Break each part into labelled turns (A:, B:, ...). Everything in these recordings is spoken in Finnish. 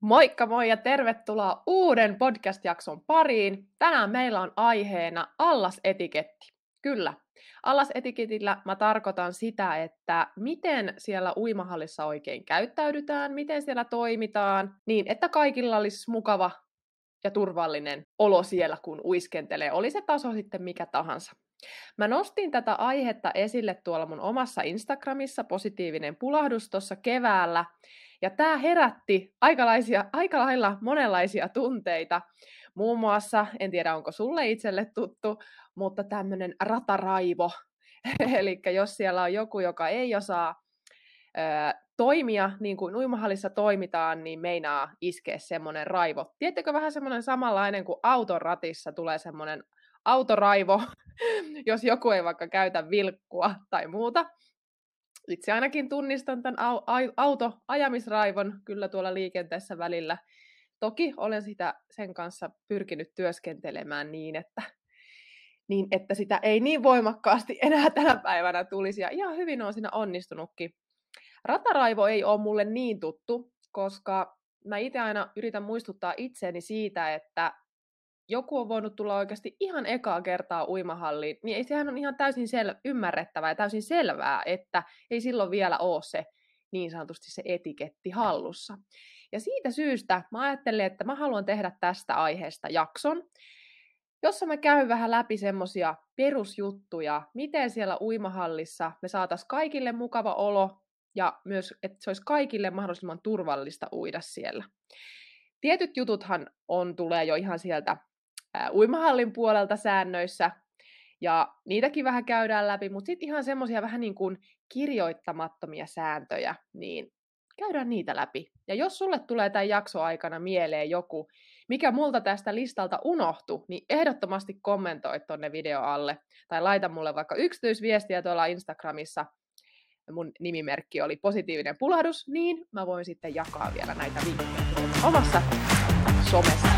A: Moikka moi ja tervetuloa uuden podcast-jakson pariin. Tänään meillä on aiheena allasetiketti. Kyllä, allasetiketillä mä tarkoitan sitä, että miten siellä uimahallissa oikein käyttäydytään, miten siellä toimitaan, niin että kaikilla olisi mukava ja turvallinen olo siellä, kun uiskentelee, oli se taso sitten mikä tahansa. Mä nostin tätä aihetta esille tuolla mun omassa Instagramissa, positiivinen pulahdus tuossa keväällä, ja tämä herätti aikalaisia, aika lailla monenlaisia tunteita. Muun muassa, en tiedä onko sulle itselle tuttu, mutta tämmöinen rataraivo. Eli jos siellä on joku, joka ei osaa ö, toimia niin kuin uimahallissa toimitaan, niin meinaa iskeä semmoinen raivo. Tiedättekö vähän semmoinen samanlainen kuin auton ratissa tulee semmoinen autoraivo, jos joku ei vaikka käytä vilkkua tai muuta itse ainakin tunnistan tämän au- au- autoajamisraivon kyllä tuolla liikenteessä välillä. Toki olen sitä sen kanssa pyrkinyt työskentelemään niin, että, niin, että sitä ei niin voimakkaasti enää tänä päivänä tulisi. Ja ihan hyvin on siinä onnistunutkin. Rataraivo ei ole mulle niin tuttu, koska mä itse aina yritän muistuttaa itseäni siitä, että joku on voinut tulla oikeasti ihan ekaa kertaa uimahalliin, niin ei sehän on ihan täysin sel- ymmärrettävää ja täysin selvää, että ei silloin vielä ole se niin sanotusti se etiketti hallussa. Ja siitä syystä mä ajattelin, että mä haluan tehdä tästä aiheesta jakson, jossa mä käyn vähän läpi semmosia perusjuttuja, miten siellä uimahallissa me saataisiin kaikille mukava olo ja myös, että se olisi kaikille mahdollisimman turvallista uida siellä. Tietyt jututhan on, tulee jo ihan sieltä uimahallin puolelta säännöissä, ja niitäkin vähän käydään läpi, mutta sitten ihan semmoisia vähän niin kuin kirjoittamattomia sääntöjä, niin käydään niitä läpi. Ja jos sulle tulee tämän jakso aikana mieleen joku, mikä multa tästä listalta unohtu, niin ehdottomasti kommentoi tonne video alle. Tai laita mulle vaikka yksityisviestiä tuolla Instagramissa. Mun nimimerkki oli positiivinen pulahdus, niin mä voin sitten jakaa vielä näitä vinkkejä omassa somessa.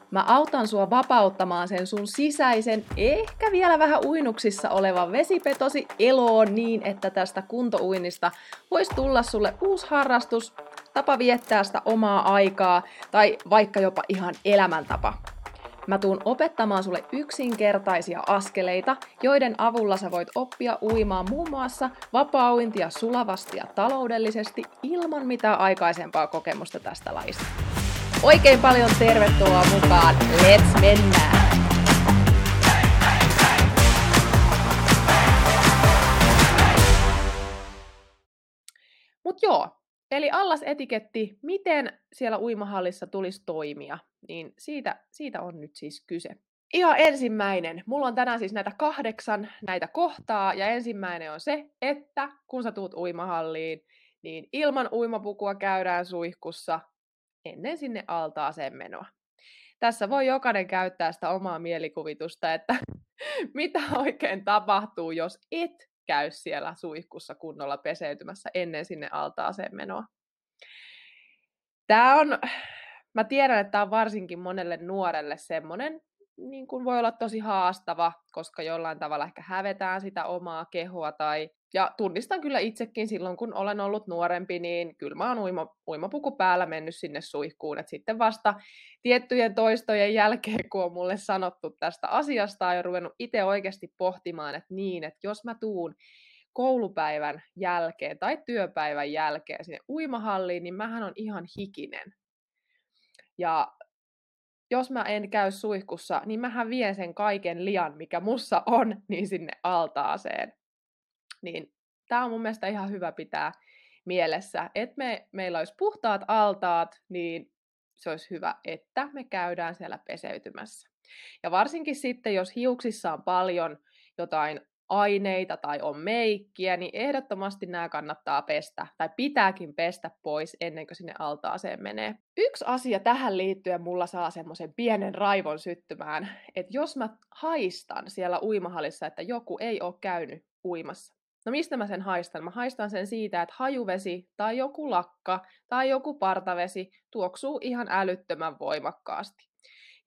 A: Mä autan sua vapauttamaan sen sun sisäisen, ehkä vielä vähän uinuksissa olevan vesipetosi eloon niin, että tästä kuntouinnista voisi tulla sulle uusi harrastus, tapa viettää sitä omaa aikaa tai vaikka jopa ihan elämäntapa. Mä tuun opettamaan sulle yksinkertaisia askeleita, joiden avulla sä voit oppia uimaan muun muassa vapaa-uintia sulavasti ja taloudellisesti ilman mitään aikaisempaa kokemusta tästä lajista. Oikein paljon tervetuloa mukaan. Let's mennään! Mut joo, eli etiketti, miten siellä uimahallissa tulisi toimia, niin siitä, siitä on nyt siis kyse. Ihan ensimmäinen. Mulla on tänään siis näitä kahdeksan näitä kohtaa, ja ensimmäinen on se, että kun sä tuut uimahalliin, niin ilman uimapukua käydään suihkussa ennen sinne altaaseen menoa. Tässä voi jokainen käyttää sitä omaa mielikuvitusta, että mitä oikein tapahtuu, jos et käy siellä suihkussa kunnolla peseytymässä ennen sinne altaaseen menoa. Tämä on, mä tiedän, että tämä on varsinkin monelle nuorelle semmoinen, niin kuin voi olla tosi haastava, koska jollain tavalla ehkä hävetään sitä omaa kehoa tai ja tunnistan kyllä itsekin silloin, kun olen ollut nuorempi, niin kyllä mä oon uima, uimapuku päällä mennyt sinne suihkuun. Et sitten vasta tiettyjen toistojen jälkeen, kun on mulle sanottu tästä asiasta, on ruvennut itse oikeasti pohtimaan, että niin, että jos mä tuun koulupäivän jälkeen tai työpäivän jälkeen sinne uimahalliin, niin mähän on ihan hikinen. Ja jos mä en käy suihkussa, niin mähän vien sen kaiken lian, mikä mussa on, niin sinne altaaseen. Niin tämä on mun mielestä ihan hyvä pitää mielessä, että me, meillä olisi puhtaat altaat, niin se olisi hyvä, että me käydään siellä peseytymässä. Ja varsinkin sitten, jos hiuksissa on paljon jotain aineita tai on meikkiä, niin ehdottomasti nämä kannattaa pestä, tai pitääkin pestä pois ennen kuin sinne altaaseen menee. Yksi asia tähän liittyen mulla saa semmoisen pienen raivon syttymään, että jos mä haistan siellä uimahallissa, että joku ei ole käynyt uimassa, No mistä mä sen haistan? Mä haistan sen siitä, että hajuvesi tai joku lakka tai joku partavesi tuoksuu ihan älyttömän voimakkaasti.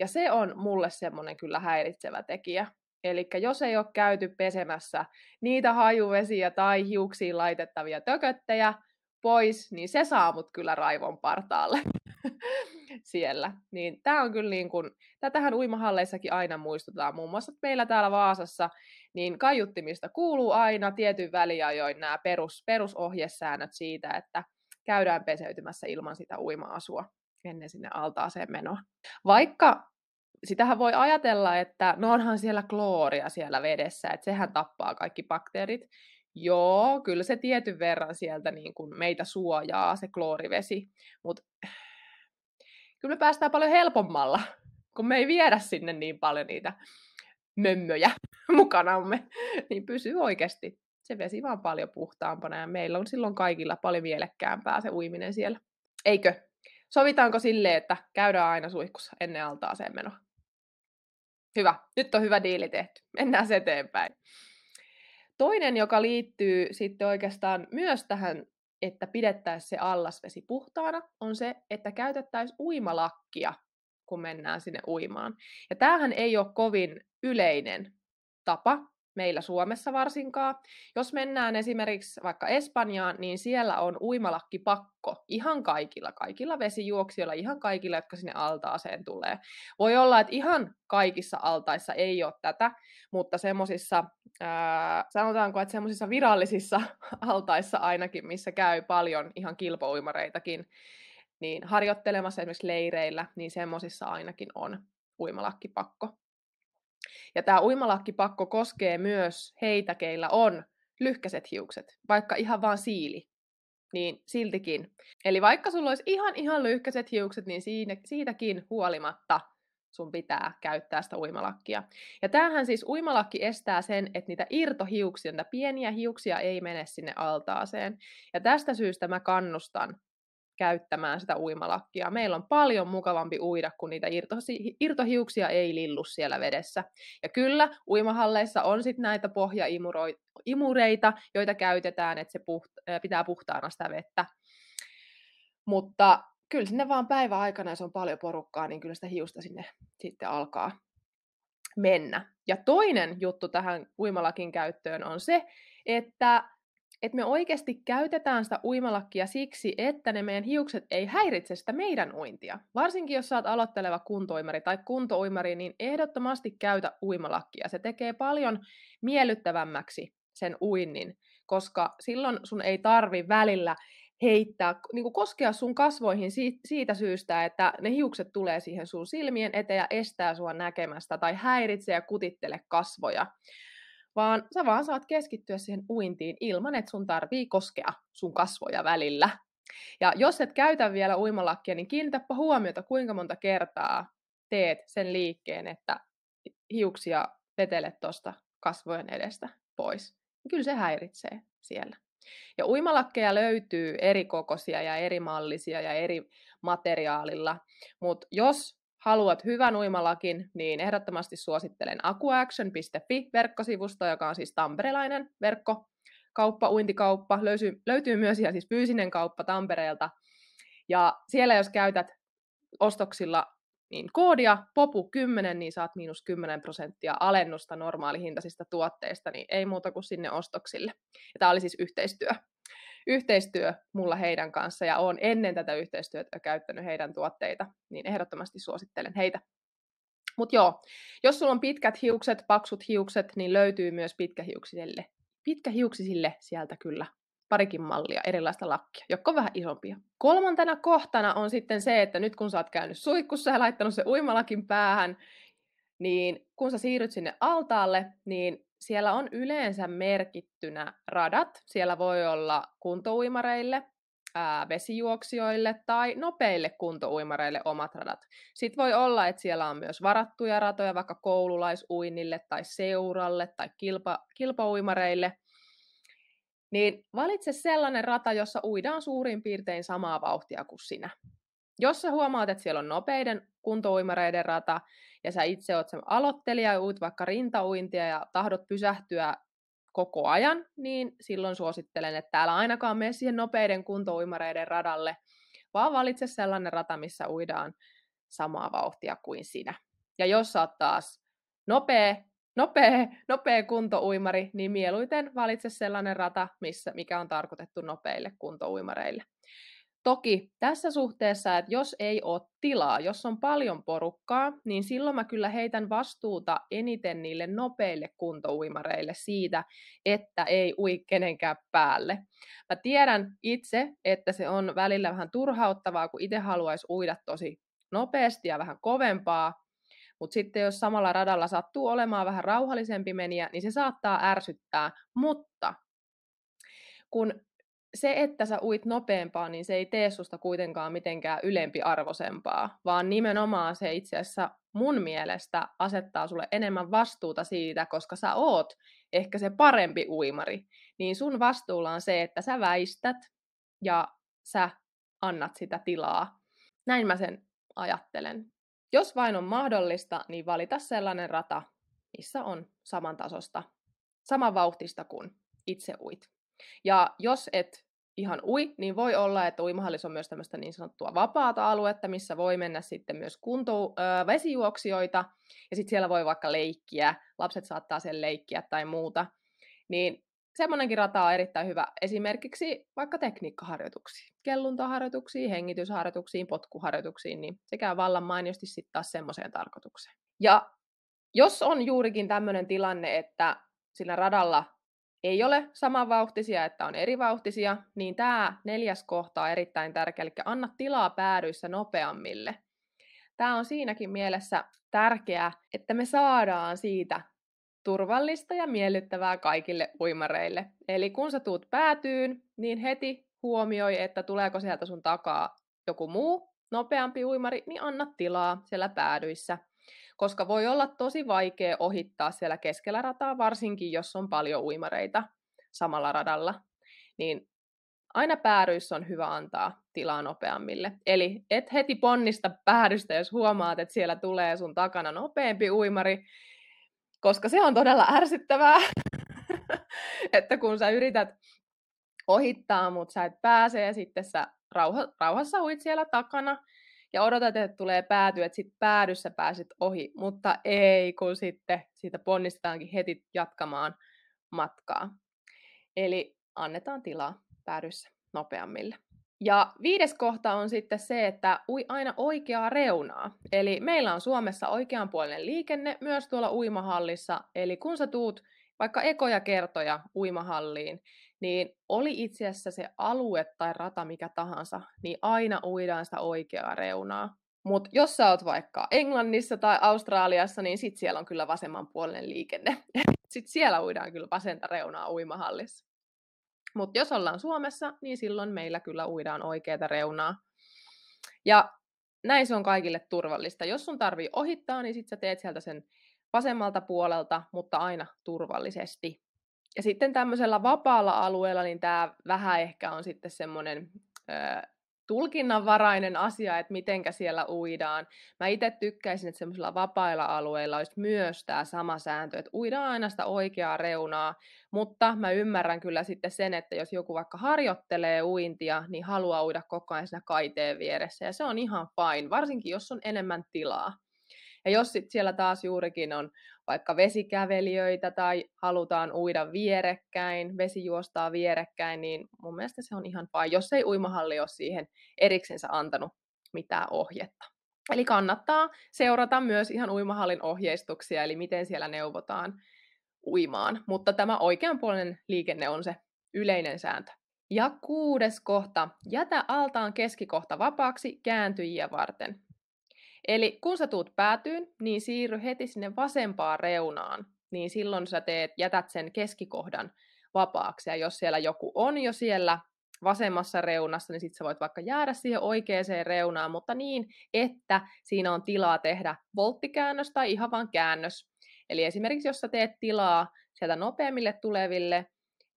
A: Ja se on mulle semmoinen kyllä häiritsevä tekijä. Eli jos ei ole käyty pesemässä niitä hajuvesiä tai hiuksiin laitettavia tököttejä pois, niin se saa mut kyllä raivon partaalle siellä. Niin tää on kyllä niin kuin, tätähän uimahalleissakin aina muistutaan. Muun muassa meillä täällä Vaasassa, niin kaiuttimista kuuluu aina tietyn väliajoin nämä perus, perusohjesäännöt siitä, että käydään peseytymässä ilman sitä uima-asua ennen sinne altaaseen menoa. Vaikka sitähän voi ajatella, että no onhan siellä klooria siellä vedessä, että sehän tappaa kaikki bakteerit. Joo, kyllä se tietyn verran sieltä niin kuin meitä suojaa, se kloorivesi, mutta kyllä me päästään paljon helpommalla, kun me ei viedä sinne niin paljon niitä mömmöjä mukanamme, niin pysyy oikeasti se vesi vaan paljon puhtaampana ja meillä on silloin kaikilla paljon mielekkäämpää se uiminen siellä. Eikö? Sovitaanko sille, että käydään aina suihkussa ennen altaaseen menoa? Hyvä. Nyt on hyvä diili tehty. Mennään eteenpäin. Toinen, joka liittyy sitten oikeastaan myös tähän, että pidettäisiin se allasvesi puhtaana, on se, että käytettäisiin uimalakkia, kun mennään sinne uimaan. Ja tämähän ei ole kovin yleinen tapa meillä Suomessa varsinkaan. Jos mennään esimerkiksi vaikka Espanjaan, niin siellä on uimalakki pakko ihan kaikilla, kaikilla vesijuoksijoilla, ihan kaikilla, jotka sinne altaaseen tulee. Voi olla, että ihan kaikissa altaissa ei ole tätä, mutta semmoisissa, sanotaanko, että semmoisissa virallisissa altaissa ainakin, missä käy paljon ihan kilpouimareitakin, niin harjoittelemassa esimerkiksi leireillä, niin semmoisissa ainakin on uimalakki pakko. Ja tämä uimalakkipakko koskee myös heitä, keillä on lyhkäiset hiukset, vaikka ihan vaan siili, niin siltikin. Eli vaikka sulla olisi ihan ihan lyhkäiset hiukset, niin siinä, siitäkin huolimatta sun pitää käyttää sitä uimalakkia. Ja tämähän siis uimalakki estää sen, että niitä irtohiuksia, niitä pieniä hiuksia ei mene sinne altaaseen. Ja tästä syystä mä kannustan käyttämään sitä uimalakkia. Meillä on paljon mukavampi uida, kun niitä irto, irtohiuksia ei lillu siellä vedessä. Ja kyllä, uimahalleissa on sitten näitä pohjaimureita, joita käytetään, että se puht, pitää puhtaana sitä vettä. Mutta kyllä sinne vaan päivän aikana, jos on paljon porukkaa, niin kyllä sitä hiusta sinne sitten alkaa mennä. Ja toinen juttu tähän uimalakin käyttöön on se, että että me oikeasti käytetään sitä uimalakkia siksi, että ne meidän hiukset ei häiritse sitä meidän uintia. Varsinkin jos oot aloitteleva kuntoimari tai kuntouimari, niin ehdottomasti käytä uimalakkia. Se tekee paljon miellyttävämmäksi sen uinnin, koska silloin sun ei tarvi välillä heittää, niin kuin koskea sun kasvoihin siitä syystä, että ne hiukset tulee siihen sun silmien eteen ja estää sua näkemästä tai häiritsee ja kutittele kasvoja vaan sä vaan saat keskittyä siihen uintiin ilman, että sun tarvii koskea sun kasvoja välillä. Ja jos et käytä vielä uimalakkia, niin kiinnitäpä huomiota, kuinka monta kertaa teet sen liikkeen, että hiuksia vetelet tuosta kasvojen edestä pois. Kyllä se häiritsee siellä. Ja uimalakkeja löytyy eri kokoisia ja eri mallisia ja eri materiaalilla, mutta jos haluat hyvän uimalakin, niin ehdottomasti suosittelen akuaction.fi verkkosivusto, joka on siis tamperelainen verkkokauppa, uintikauppa. Löytyy, löytyy myös ihan siis fyysinen kauppa Tampereelta. Ja siellä jos käytät ostoksilla niin koodia POPU10, niin saat miinus 10 prosenttia alennusta normaalihintaisista tuotteista, niin ei muuta kuin sinne ostoksille. Ja tämä oli siis yhteistyö yhteistyö mulla heidän kanssa ja olen ennen tätä yhteistyötä käyttänyt heidän tuotteita, niin ehdottomasti suosittelen heitä. Mutta joo, jos sulla on pitkät hiukset, paksut hiukset, niin löytyy myös pitkähiuksisille, pitkähiuksisille sieltä kyllä parikin mallia, erilaista lakkia, jotka on vähän isompia. Kolmantena kohtana on sitten se, että nyt kun sä oot käynyt suihkussa ja laittanut se uimalakin päähän, niin kun sä siirryt sinne altaalle, niin siellä on yleensä merkittynä radat. Siellä voi olla kuntouimareille, ää, vesijuoksijoille tai nopeille kuntouimareille omat radat. Sitten voi olla, että siellä on myös varattuja ratoja vaikka koululaisuinnille tai seuralle tai kilpa, kilpauimareille. Niin valitse sellainen rata, jossa uidaan suurin piirtein samaa vauhtia kuin sinä. Jos sä huomaat, että siellä on nopeiden kuntouimareiden rata, ja sä itse oot sen aloittelija ja uit vaikka rintauintia ja tahdot pysähtyä koko ajan, niin silloin suosittelen, että täällä ainakaan mene siihen nopeiden kuntouimareiden radalle, vaan valitse sellainen rata, missä uidaan samaa vauhtia kuin sinä. Ja jos sä oot taas nopea, nopea, nopea kuntouimari, niin mieluiten valitse sellainen rata, missä, mikä on tarkoitettu nopeille kuntouimareille. Toki tässä suhteessa, että jos ei ole tilaa, jos on paljon porukkaa, niin silloin mä kyllä heitän vastuuta eniten niille nopeille kuntouimareille siitä, että ei ui kenenkään päälle. Mä tiedän itse, että se on välillä vähän turhauttavaa, kun itse haluaisi uida tosi nopeasti ja vähän kovempaa, mutta sitten jos samalla radalla sattuu olemaan vähän rauhallisempi meniä, niin se saattaa ärsyttää, mutta kun se, että sä uit nopeampaa, niin se ei tee susta kuitenkaan mitenkään ylempiarvoisempaa, vaan nimenomaan se itse asiassa mun mielestä asettaa sulle enemmän vastuuta siitä, koska sä oot ehkä se parempi uimari. Niin sun vastuulla on se, että sä väistät ja sä annat sitä tilaa. Näin mä sen ajattelen. Jos vain on mahdollista, niin valita sellainen rata, missä on samantasosta, saman vauhtista kuin itse uit. Ja jos et ihan ui, niin voi olla, että uimahallissa on myös tämmöistä niin sanottua vapaata aluetta, missä voi mennä sitten myös kunto, vesijuoksijoita, ja sitten siellä voi vaikka leikkiä, lapset saattaa sen leikkiä tai muuta. Niin semmoinenkin rata on erittäin hyvä esimerkiksi vaikka tekniikkaharjoituksiin, kelluntaharjoituksiin, hengitysharjoituksiin, potkuharjoituksiin, niin se käy vallan mainiosti sitten taas semmoiseen tarkoitukseen. Ja jos on juurikin tämmöinen tilanne, että sillä radalla ei ole samanvauhtisia, että on erivauhtisia, niin tämä neljäs kohta on erittäin tärkeä, eli anna tilaa päädyissä nopeammille. Tämä on siinäkin mielessä tärkeää, että me saadaan siitä turvallista ja miellyttävää kaikille uimareille. Eli kun sä tuut päätyyn, niin heti huomioi, että tuleeko sieltä sun takaa joku muu nopeampi uimari, niin anna tilaa siellä päädyissä koska voi olla tosi vaikea ohittaa siellä keskellä rataa, varsinkin jos on paljon uimareita samalla radalla. Niin aina päädyissä on hyvä antaa tilaa nopeammille. Eli et heti ponnista päädystä, jos huomaat, että siellä tulee sun takana nopeampi uimari, koska se on todella ärsyttävää, että kun sä yrität ohittaa, mutta sä et pääse ja sitten sä rauha, rauhassa uit siellä takana, ja odotat, että tulee pääty, että sitten päädyssä pääsit ohi, mutta ei, kun sitten siitä ponnistetaankin heti jatkamaan matkaa. Eli annetaan tilaa päädyssä nopeammille. Ja viides kohta on sitten se, että ui aina oikeaa reunaa. Eli meillä on Suomessa oikeanpuolinen liikenne myös tuolla uimahallissa. Eli kun sä tuut vaikka ekoja kertoja uimahalliin, niin oli itse asiassa se alue tai rata mikä tahansa, niin aina uidaan sitä oikeaa reunaa. Mutta jos sä oot vaikka Englannissa tai Australiassa, niin sit siellä on kyllä vasemmanpuolinen liikenne. sitten siellä uidaan kyllä vasenta reunaa uimahallissa. Mutta jos ollaan Suomessa, niin silloin meillä kyllä uidaan oikeata reunaa. Ja näin se on kaikille turvallista. Jos sun tarvii ohittaa, niin sit sä teet sieltä sen vasemmalta puolelta, mutta aina turvallisesti. Ja sitten tämmöisellä vapaalla alueella, niin tämä vähän ehkä on sitten semmoinen tulkinnanvarainen asia, että mitenkä siellä uidaan. Mä itse tykkäisin, että semmoisilla vapailla alueilla olisi myös tämä sama sääntö, että uidaan aina sitä oikeaa reunaa, mutta mä ymmärrän kyllä sitten sen, että jos joku vaikka harjoittelee uintia, niin haluaa uida koko ajan siinä kaiteen vieressä, ja se on ihan fine, varsinkin jos on enemmän tilaa. Ja jos sit siellä taas juurikin on vaikka vesikävelijöitä tai halutaan uida vierekkäin, vesi juostaa vierekkäin, niin mun mielestä se on ihan fine, jos ei uimahalli ole siihen eriksensä antanut mitään ohjetta. Eli kannattaa seurata myös ihan uimahallin ohjeistuksia, eli miten siellä neuvotaan uimaan. Mutta tämä oikeanpuolinen liikenne on se yleinen sääntö. Ja kuudes kohta. Jätä altaan keskikohta vapaaksi kääntyjiä varten. Eli kun sä tuut päätyyn, niin siirry heti sinne vasempaan reunaan, niin silloin sä teet, jätät sen keskikohdan vapaaksi. Ja jos siellä joku on jo siellä vasemmassa reunassa, niin sitten sä voit vaikka jäädä siihen oikeaan reunaan, mutta niin, että siinä on tilaa tehdä volttikäännös tai ihan vaan käännös. Eli esimerkiksi jos sä teet tilaa sieltä nopeammille tuleville,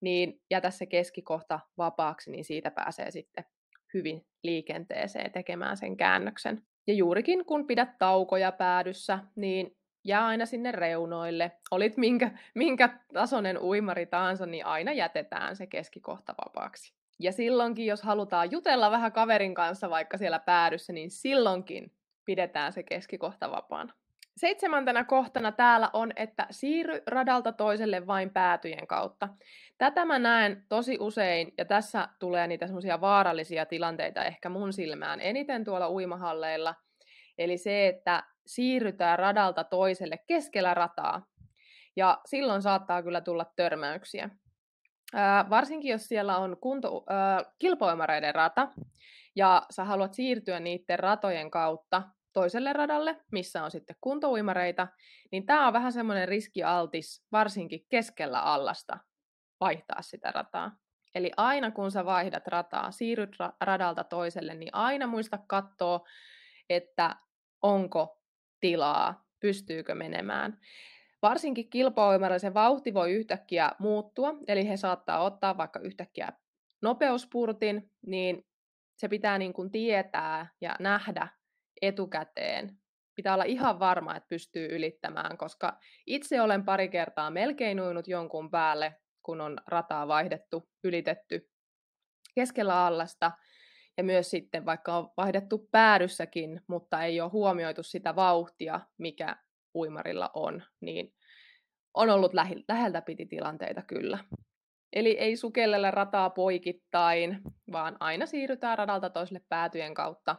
A: niin jätä se keskikohta vapaaksi, niin siitä pääsee sitten hyvin liikenteeseen tekemään sen käännöksen. Ja juurikin kun pidät taukoja päädyssä, niin jää aina sinne reunoille. Olit minkä, minkä tasoinen uimari tahansa, niin aina jätetään se keskikohta vapaaksi. Ja silloinkin, jos halutaan jutella vähän kaverin kanssa vaikka siellä päädyssä, niin silloinkin pidetään se keskikohta vapaana. Seitsemäntenä kohtana täällä on, että siirry radalta toiselle vain päätyjen kautta. Tätä mä näen tosi usein, ja tässä tulee niitä semmoisia vaarallisia tilanteita ehkä mun silmään eniten tuolla uimahalleilla. Eli se, että siirrytään radalta toiselle keskellä rataa. Ja silloin saattaa kyllä tulla törmäyksiä. Ää, varsinkin jos siellä on kunto, ää, kilpoimareiden rata, ja sä haluat siirtyä niiden ratojen kautta toiselle radalle, missä on sitten kuntouimareita, niin tämä on vähän semmoinen riskialtis, varsinkin keskellä allasta, vaihtaa sitä rataa. Eli aina kun sä vaihdat rataa, siirryt radalta toiselle, niin aina muista katsoa, että onko tilaa, pystyykö menemään. Varsinkin kilpailuimarilla se vauhti voi yhtäkkiä muuttua, eli he saattaa ottaa vaikka yhtäkkiä nopeuspurtin, niin se pitää niin kuin tietää ja nähdä etukäteen. Pitää olla ihan varma, että pystyy ylittämään, koska itse olen pari kertaa melkein uinut jonkun päälle, kun on rataa vaihdettu, ylitetty keskellä allasta, ja myös sitten vaikka on vaihdettu päädyssäkin, mutta ei ole huomioitu sitä vauhtia, mikä uimarilla on, niin on ollut läheltä piti tilanteita kyllä. Eli ei sukellella rataa poikittain, vaan aina siirrytään radalta toiselle päätyjen kautta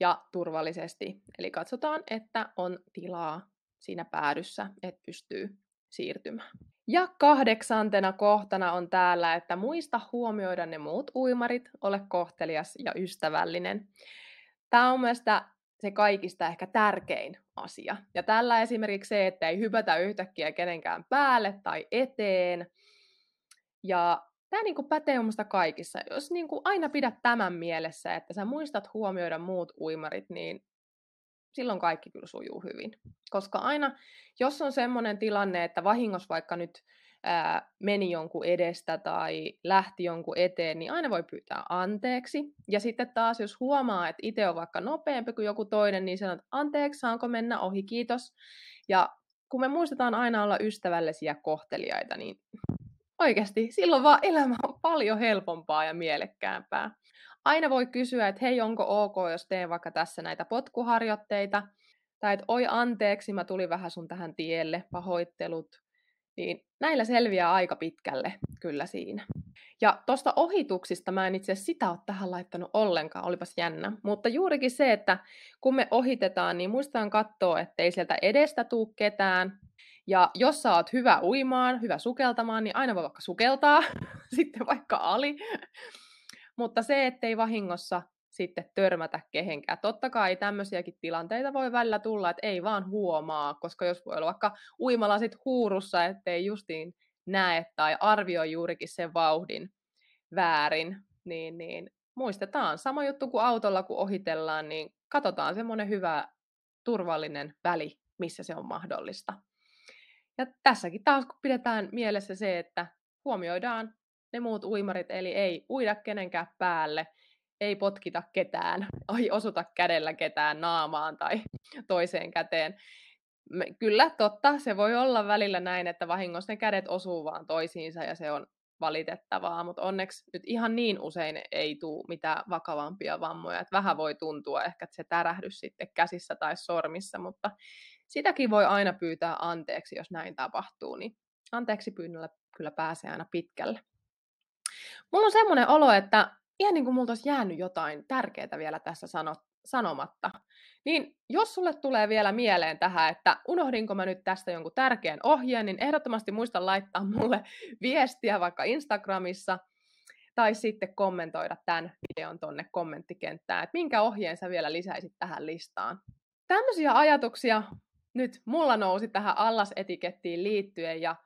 A: ja turvallisesti. Eli katsotaan, että on tilaa siinä päädyssä, että pystyy siirtymään. Ja kahdeksantena kohtana on täällä, että muista huomioida ne muut uimarit, ole kohtelias ja ystävällinen. Tämä on mielestäni se kaikista ehkä tärkein asia. Ja tällä esimerkiksi se, että ei hypätä yhtäkkiä kenenkään päälle tai eteen. Ja tämä niinku pätee minusta kaikissa. Jos niinku aina pidät tämän mielessä, että sä muistat huomioida muut uimarit, niin silloin kaikki kyllä sujuu hyvin. Koska aina, jos on semmoinen tilanne, että vahingossa vaikka nyt ää, meni jonkun edestä tai lähti jonkun eteen, niin aina voi pyytää anteeksi. Ja sitten taas, jos huomaa, että itse on vaikka nopeampi kuin joku toinen, niin sanoo, että anteeksi, saanko mennä ohi, kiitos. Ja kun me muistetaan aina olla ystävällisiä kohteliaita, niin oikeasti silloin vaan elämä on paljon helpompaa ja mielekkäämpää. Aina voi kysyä, että hei, onko ok, jos teen vaikka tässä näitä potkuharjoitteita, tai että oi anteeksi, mä tulin vähän sun tähän tielle, pahoittelut, niin näillä selviää aika pitkälle kyllä siinä. Ja tuosta ohituksista mä en itse sitä ole tähän laittanut ollenkaan, olipas jännä. Mutta juurikin se, että kun me ohitetaan, niin muistetaan katsoa, ettei sieltä edestä tuu ketään. Ja jos sä oot hyvä uimaan, hyvä sukeltamaan, niin aina voi vaikka sukeltaa, sitten vaikka ali. Mutta se, ettei vahingossa sitten törmätä kehenkään. Totta kai tämmöisiäkin tilanteita voi välillä tulla, että ei vaan huomaa, koska jos voi olla vaikka uimalasit huurussa, ettei justiin näe tai arvioi juurikin sen vauhdin väärin, niin, niin muistetaan. Sama juttu kuin autolla, kun ohitellaan, niin katsotaan semmoinen hyvä turvallinen väli, missä se on mahdollista. Ja tässäkin taas kun pidetään mielessä se, että huomioidaan ne muut uimarit, eli ei uida kenenkään päälle, ei potkita ketään, ei osuta kädellä ketään naamaan tai toiseen käteen. Kyllä, totta, se voi olla välillä näin, että vahingossa ne kädet osuu vaan toisiinsa ja se on valitettavaa, mutta onneksi nyt ihan niin usein ei tule mitään vakavampia vammoja, että vähän voi tuntua ehkä, että se tärähdys sitten käsissä tai sormissa, mutta sitäkin voi aina pyytää anteeksi, jos näin tapahtuu, niin anteeksi pyynnöllä kyllä pääsee aina pitkälle. Mulla on semmoinen olo, että ihan niin kuin multa olisi jäänyt jotain tärkeää vielä tässä sano, sanomatta. Niin jos sulle tulee vielä mieleen tähän, että unohdinko mä nyt tästä jonkun tärkeän ohjeen, niin ehdottomasti muista laittaa mulle viestiä vaikka Instagramissa tai sitten kommentoida tämän videon tonne kommenttikenttään, että minkä ohjeen sä vielä lisäisit tähän listaan. Tämmöisiä ajatuksia nyt mulla nousi tähän allasetikettiin liittyen ja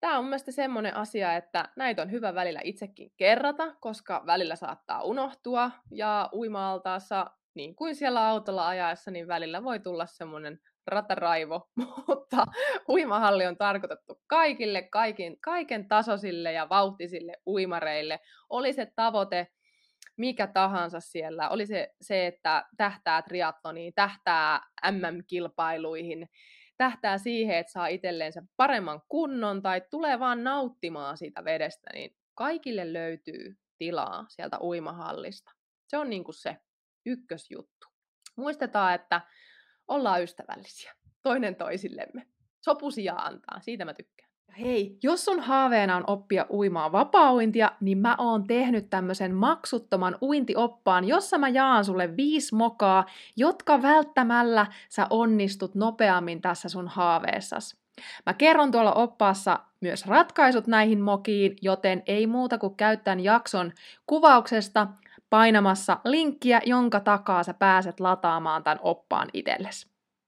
A: tämä on mielestäni semmoinen asia, että näitä on hyvä välillä itsekin kerrata, koska välillä saattaa unohtua ja uima-altaassa, niin kuin siellä autolla ajaessa, niin välillä voi tulla semmoinen rataraivo, mutta uimahalli on tarkoitettu kaikille, kaikin, kaiken tasoisille ja vauhtisille uimareille. Oli se tavoite mikä tahansa siellä, oli se, se että tähtää triatloniin, tähtää MM-kilpailuihin, tähtää siihen, että saa itselleensä paremman kunnon tai tulee vaan nauttimaan siitä vedestä, niin kaikille löytyy tilaa sieltä uimahallista. Se on niin kuin se ykkösjuttu. Muistetaan, että ollaan ystävällisiä toinen toisillemme. Sopusia antaa, siitä mä tykkään. Hei, jos sun haaveena on oppia uimaan vapaa-uintia, niin mä oon tehnyt tämmöisen maksuttoman uintioppaan, jossa mä jaan sulle viisi mokaa, jotka välttämällä sä onnistut nopeammin tässä sun haaveessas. Mä kerron tuolla oppaassa myös ratkaisut näihin mokiin, joten ei muuta kuin käyttää jakson kuvauksesta painamassa linkkiä, jonka takaa sä pääset lataamaan tämän oppaan itsellesi.